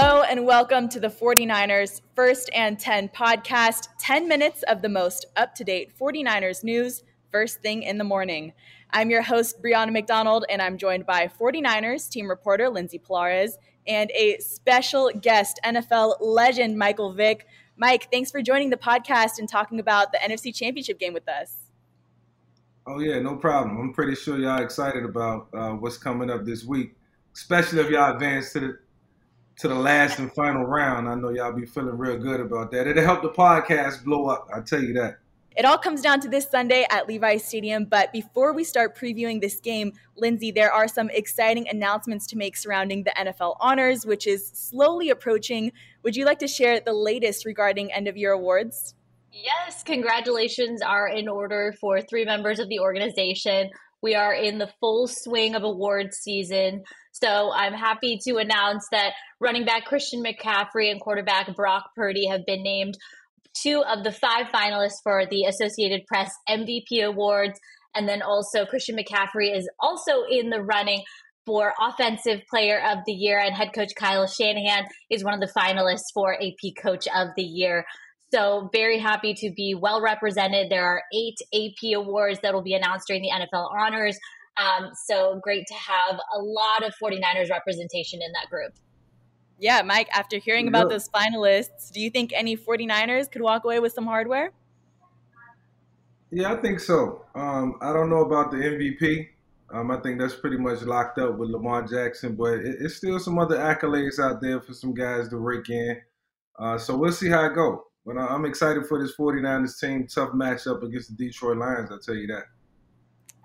Hello and welcome to the 49ers First and 10 podcast. 10 minutes of the most up to date 49ers news, first thing in the morning. I'm your host, Brianna McDonald, and I'm joined by 49ers team reporter Lindsay Pallares and a special guest, NFL legend Michael Vick. Mike, thanks for joining the podcast and talking about the NFC Championship game with us. Oh, yeah, no problem. I'm pretty sure y'all excited about uh, what's coming up this week, especially if y'all advance to the to the last and final round. I know y'all be feeling real good about that. It'll help the podcast blow up. I tell you that. It all comes down to this Sunday at Levi's Stadium. But before we start previewing this game, Lindsay, there are some exciting announcements to make surrounding the NFL Honors, which is slowly approaching. Would you like to share the latest regarding end of year awards? Yes, congratulations are in order for three members of the organization. We are in the full swing of awards season. So I'm happy to announce that running back Christian McCaffrey and quarterback Brock Purdy have been named two of the five finalists for the Associated Press MVP Awards. And then also Christian McCaffrey is also in the running for Offensive Player of the Year, and head coach Kyle Shanahan is one of the finalists for AP Coach of the Year. So, very happy to be well represented. There are eight AP awards that will be announced during the NFL honors. Um, so, great to have a lot of 49ers representation in that group. Yeah, Mike, after hearing yeah. about those finalists, do you think any 49ers could walk away with some hardware? Yeah, I think so. Um, I don't know about the MVP. Um, I think that's pretty much locked up with Lamar Jackson, but it, it's still some other accolades out there for some guys to rake in. Uh, so we'll see how it goes. But I'm excited for this 49ers team. Tough matchup against the Detroit Lions, I'll tell you that.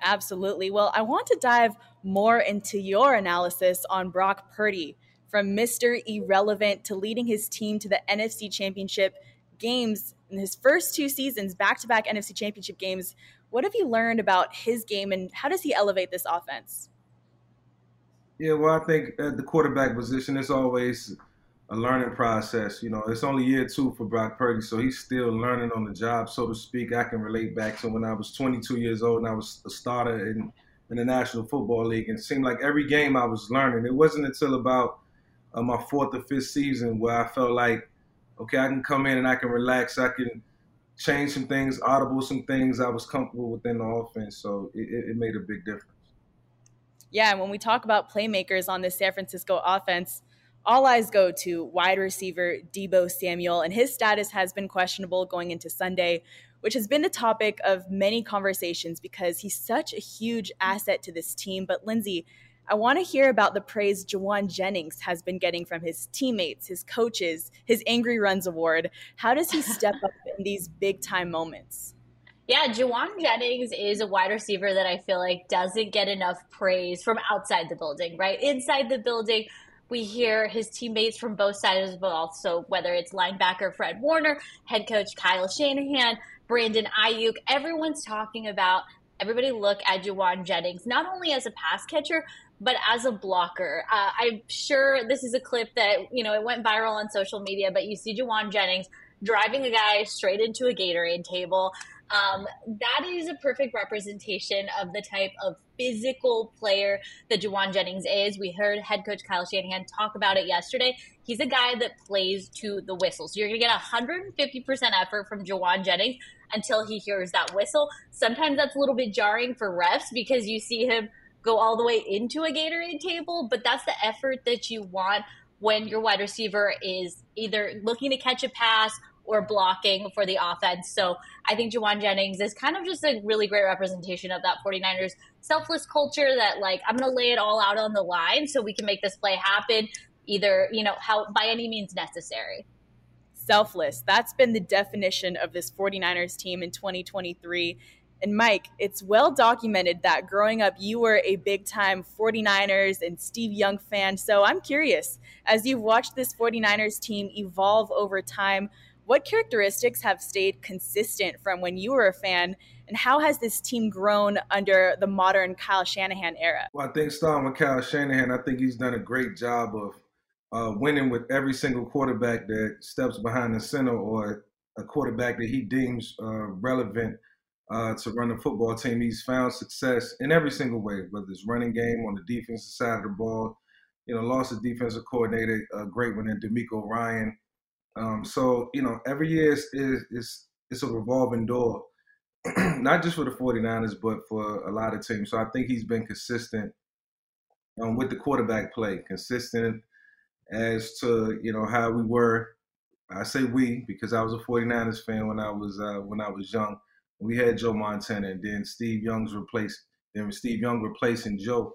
Absolutely. Well, I want to dive more into your analysis on Brock Purdy from Mr. Irrelevant to leading his team to the NFC Championship games in his first two seasons, back to back NFC Championship games. What have you learned about his game and how does he elevate this offense? Yeah, well, I think at the quarterback position, it's always a learning process. You know, it's only year two for Brock Purdy, so he's still learning on the job, so to speak. I can relate back to when I was 22 years old and I was a starter in, in the National Football League, and it seemed like every game I was learning. It wasn't until about uh, my fourth or fifth season where I felt like, okay, I can come in and I can relax. I can change some things, audible some things I was comfortable within the offense. So it, it made a big difference. Yeah, and when we talk about playmakers on the San Francisco offense, all eyes go to wide receiver Deebo Samuel, and his status has been questionable going into Sunday, which has been the topic of many conversations because he's such a huge asset to this team. But Lindsay, I want to hear about the praise Jauan Jennings has been getting from his teammates, his coaches, his Angry Runs Award. How does he step up in these big time moments? Yeah, Jauan Jennings is a wide receiver that I feel like doesn't get enough praise from outside the building, right? Inside the building, we hear his teammates from both sides of the ball. So whether it's linebacker Fred Warner, head coach Kyle Shanahan, Brandon Aiyuk, everyone's talking about everybody look at Jauan Jennings, not only as a pass catcher, but as a blocker. Uh, I'm sure this is a clip that, you know, it went viral on social media, but you see Jauan Jennings driving a guy straight into a Gatorade table. Um, that is a perfect representation of the type of physical player that Jauan Jennings is. We heard head coach Kyle Shanahan talk about it yesterday. He's a guy that plays to the whistle. So you're going to get 150% effort from Jauan Jennings until he hears that whistle. Sometimes that's a little bit jarring for refs because you see him go all the way into a Gatorade table, but that's the effort that you want when your wide receiver is either looking to catch a pass or blocking for the offense. So I think Jauan Jennings is kind of just a really great representation of that 49ers selfless culture that like I'm going to lay it all out on the line so we can make this play happen either, you know, how by any means necessary. Selfless. That's been the definition of this 49ers team in 2023. And Mike, it's well documented that growing up, you were a big time 49ers and Steve Young fan. So I'm curious, as you've watched this 49ers team evolve over time, what characteristics have stayed consistent from when you were a fan, and how has this team grown under the modern Kyle Shanahan era? Well, I think starting with Kyle Shanahan, I think he's done a great job of uh, winning with every single quarterback that steps behind the center or a quarterback that he deems uh, relevant uh, to run the football team. He's found success in every single way, whether it's running game on the defensive side of the ball. You know, lost a defensive coordinator, a great one in DeMeco Ryan. Um, so you know, every year is is it's a revolving door, not just for the 49ers, but for a lot of teams. So I think he's been consistent um, with the quarterback play, consistent as to you know how we were. I say we because I was a 49ers fan when I was uh, when I was young. We had Joe Montana, and then Steve Young's replaced. Then Steve Young replacing Joe.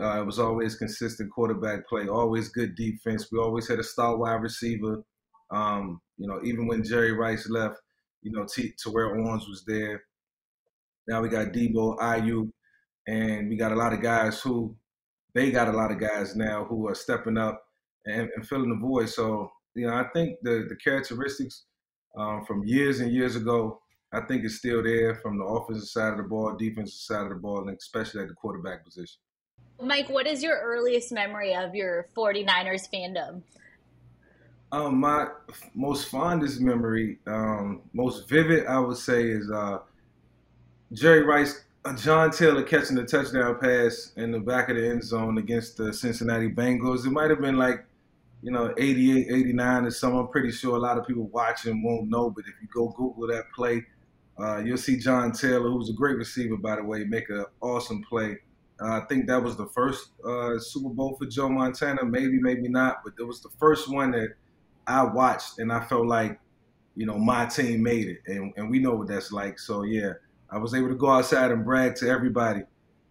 Uh, it was always consistent quarterback play, always good defense. We always had a star wide receiver um, you know, even when Jerry Rice left, you know, T- where Owens was there. Now we got Deebo, Aiyuk, and we got a lot of guys who they got a lot of guys now who are stepping up and, and filling the void. So you know, I think the the characteristics um, from years and years ago, I think is still there from the offensive side of the ball, defensive side of the ball, and especially at the quarterback position. Mike, what is your earliest memory of your 49ers fandom? Um, my most fondest memory, um, most vivid, I would say, is uh, Jerry Rice, uh, John Taylor catching the touchdown pass in the back of the end zone against the Cincinnati Bengals. It might have been like, you know, 88, 89 or something. I'm pretty sure a lot of people watching won't know, but if you go Google that play, uh, you'll see John Taylor, who's a great receiver, by the way, make an awesome play. Uh, I think that was the first uh, Super Bowl for Joe Montana. Maybe, maybe not, but it was the first one that – I watched and I felt like, you know, my team made it, and, and we know what that's like. So yeah, I was able to go outside and brag to everybody.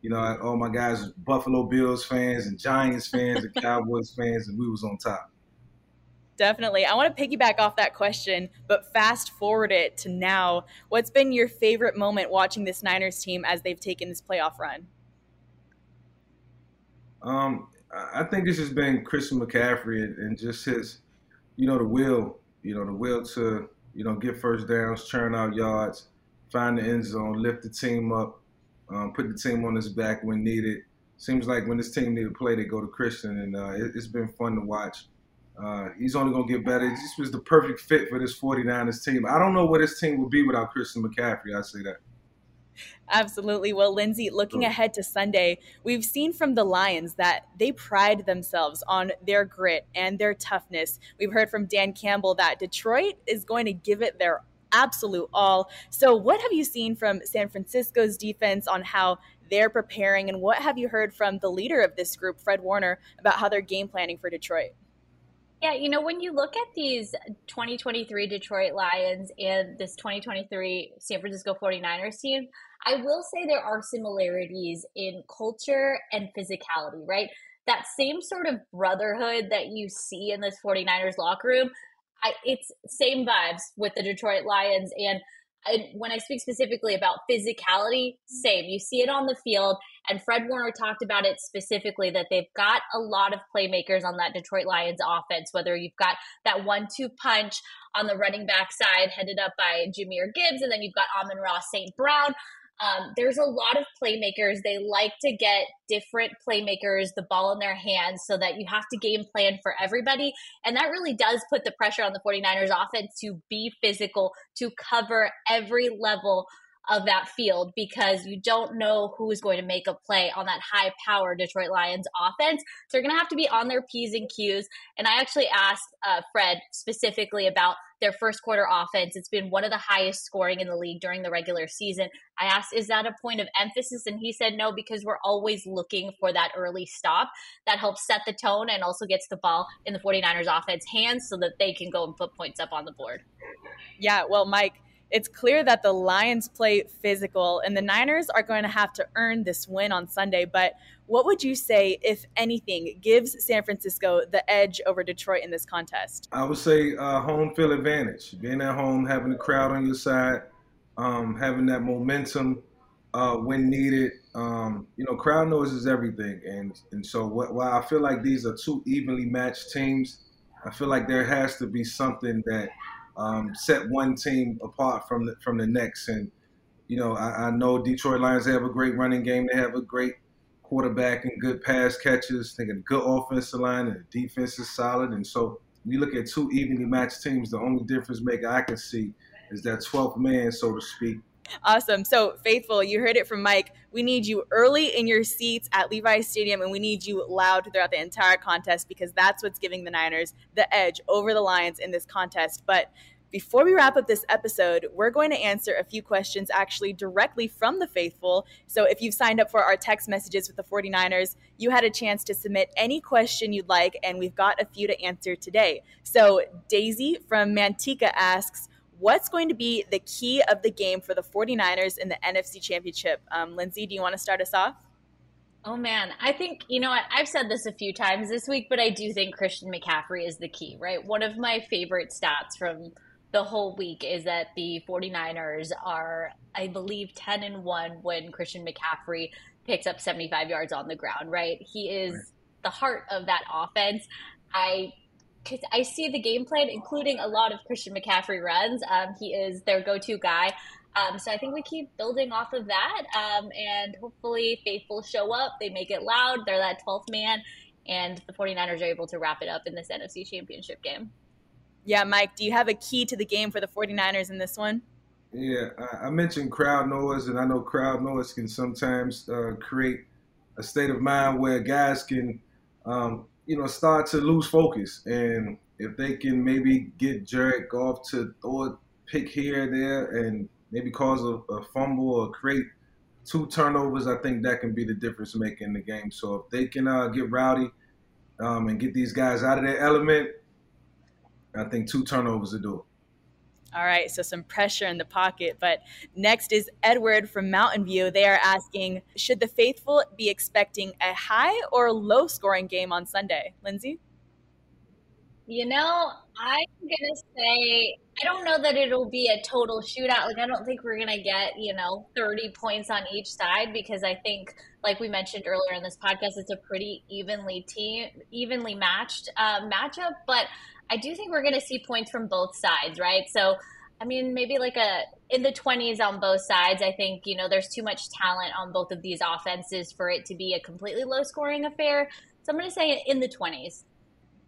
You know, all my guys, Buffalo Bills fans and Giants fans and Cowboys fans, and we was on top. Definitely. I want to piggyback off that question, but fast forward it to now. What's been your favorite moment watching this Niners team as they've taken this playoff run? Um, I think it's just been Christian McCaffrey and just his you know, the will, you know, the will to, you know, get first downs, churn out yards, find the end zone, lift the team up, um, put the team on his back when needed. Seems like when this team need to play, they go to Christian, and uh, it, has been fun to watch. Uh, he's only going to get better. This was the perfect fit for this 49ers team. I don't know what this team would be without Christian McCaffrey. I say that. Absolutely. Well, Lindsay, looking mm. ahead to Sunday, we've seen from the Lions that they pride themselves on their grit and their toughness. We've heard from Dan Campbell that Detroit is going to give it their absolute all. So, what have you seen from San Francisco's defense on how they're preparing, and what have you heard from the leader of this group, Fred Warner, about how they're game planning for Detroit? Yeah, you know, when you look at these 2023 Detroit Lions and this 2023 San Francisco 49ers team, I will say there are similarities in culture and physicality, right? That same sort of brotherhood that you see in this 49ers locker room, I, it's same vibes with the Detroit Lions. And I, when I speak specifically about physicality, mm. same. You see it on the field. And Fred Warner talked about it specifically that they've got a lot of playmakers on that Detroit Lions offense, whether you've got that one two punch on the running back side headed up by Jahmyr Gibbs, and then you've got Amon-Ra St. Brown. Um, there's a lot of playmakers. They like to get different playmakers the ball in their hands so that you have to game plan for everybody. And that really does put the pressure on the 49ers offense to be physical, to cover every level of that field because you don't know who is going to make a play on that high power Detroit Lions offense. So they're going to have to be on their P's and Q's. And I actually asked uh, Fred specifically about their first quarter offense. It's been one of the highest scoring in the league during the regular season. I asked, is that a point of emphasis? And he said, no, because we're always looking for that early stop that helps set the tone and also gets the ball in the 49ers offense hands so that they can go and put points up on the board. Yeah, well, Mike, it's clear that the Lions play physical and the Niners are going to have to earn this win on Sunday. But what would you say, if anything, gives San Francisco the edge over Detroit in this contest? I would say uh, home field advantage. Being at home, having the crowd on your side, um, having that momentum uh, when needed. Um, you know, crowd noise is everything. And, and so what, while I feel like these are two evenly matched teams, I feel like there has to be something that – um, set one team apart from the, from the next. And you know, I, I, know Detroit Lions they have a great running game. They have a great quarterback and good pass catches. They got a good offensive line and the defense is solid. And so you look at two evenly matched teams. The only difference maker I can see is that 12th man, so to speak, Awesome. So, Faithful, you heard it from Mike. We need you early in your seats at Levi Stadium, and we need you loud throughout the entire contest because that's what's giving the Niners the edge over the Lions in this contest. But before we wrap up this episode, we're going to answer a few questions actually directly from the faithful. So if you've signed up for our text messages with the 49ers, you had a chance to submit any question you'd like, and we've got a few to answer today. So Daisy from Manteca asks, What's going to be the key of the game for the 49ers in the NFC Championship? Um, Lindsay, do you want to start us off? Oh man, I think you know what I've said this a few times this week, but I do think Christian McCaffrey is the key, right? One of my favorite stats from the whole week is that the 49ers are, I believe, 10 and 1 when Christian McCaffrey picks up 75 yards on the ground, right? He is right. the heart of that offense. I I see the game plan, including a lot of Christian McCaffrey runs. Um, he is their go-to guy. Um, so I think we keep building off of that, um, and hopefully faithful show up. They make it loud. They're that 12th man, and the 49ers are able to wrap it up in this NFC Championship game. Yeah, Mike, do you have a key to the game for the 49ers in this one? Yeah, I mentioned crowd noise, and I know crowd noise can sometimes uh, create a state of mind where guys can, um, you know, start to lose focus. And if they can maybe get Jared Goff to throw a pick here and there and maybe cause a, a fumble or create two turnovers, I think that can be the difference maker in the game. So if they can uh, get rowdy um, and get these guys out of their element, I think two turnovers to do it. All right, so some pressure in the pocket. But next is Edward from Mountain View. They are asking Should the faithful be expecting a high or low scoring game on Sunday? Lindsay? You know, I'm going to say, I don't know that it'll be a total shootout. Like, I don't think we're going to get, you know, 30 points on each side because I think, like we mentioned earlier in this podcast, it's a pretty evenly team, evenly matched uh, matchup. But I do think we're going to see points from both sides, right? So, I mean, maybe like a in the 20s on both sides. I think, you know, there's too much talent on both of these offenses for it to be a completely low scoring affair. So I'm going to say in the 20s.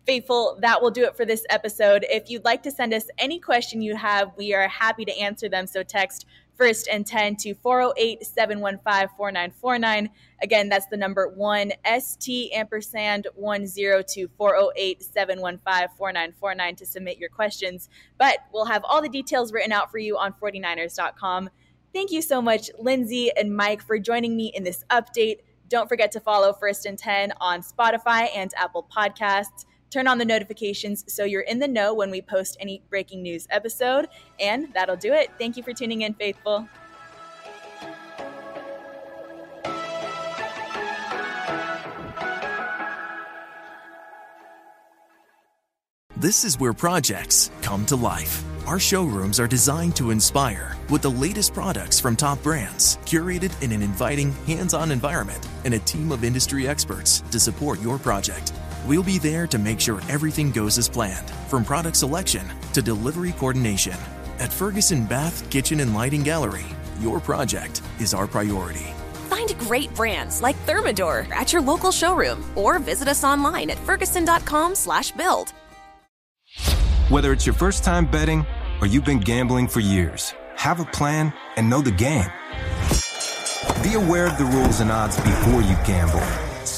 Faithful, that will do it for this episode. If you'd like to send us any question you have, we are happy to answer them. So text first and 10 to 408 715 4949. Again, that's the number 1 ST ampersand 102 408 715 4949 to submit your questions. But we'll have all the details written out for you on 49ers.com. Thank you so much, Lindsay and Mike, for joining me in this update. Don't forget to follow First and 10 on Spotify and Apple Podcasts turn on the notifications so you're in the know when we post any breaking news episode. And that'll do it. Thank you for tuning in, Faithful. This is where projects come to life. Our showrooms are designed to inspire with the latest products from top brands, curated in an inviting, hands on environment, and a team of industry experts to support your project. We'll be there to make sure everything goes as planned, from product selection to delivery coordination. At Ferguson Bath, Kitchen, and Lighting Gallery, your project is our priority. Find great brands like Thermador at your local showroom or visit us online at ferguson.com/build. Whether it's your first time betting or you've been gambling for years, have a plan and know the game. Be aware of the rules and odds before you gamble.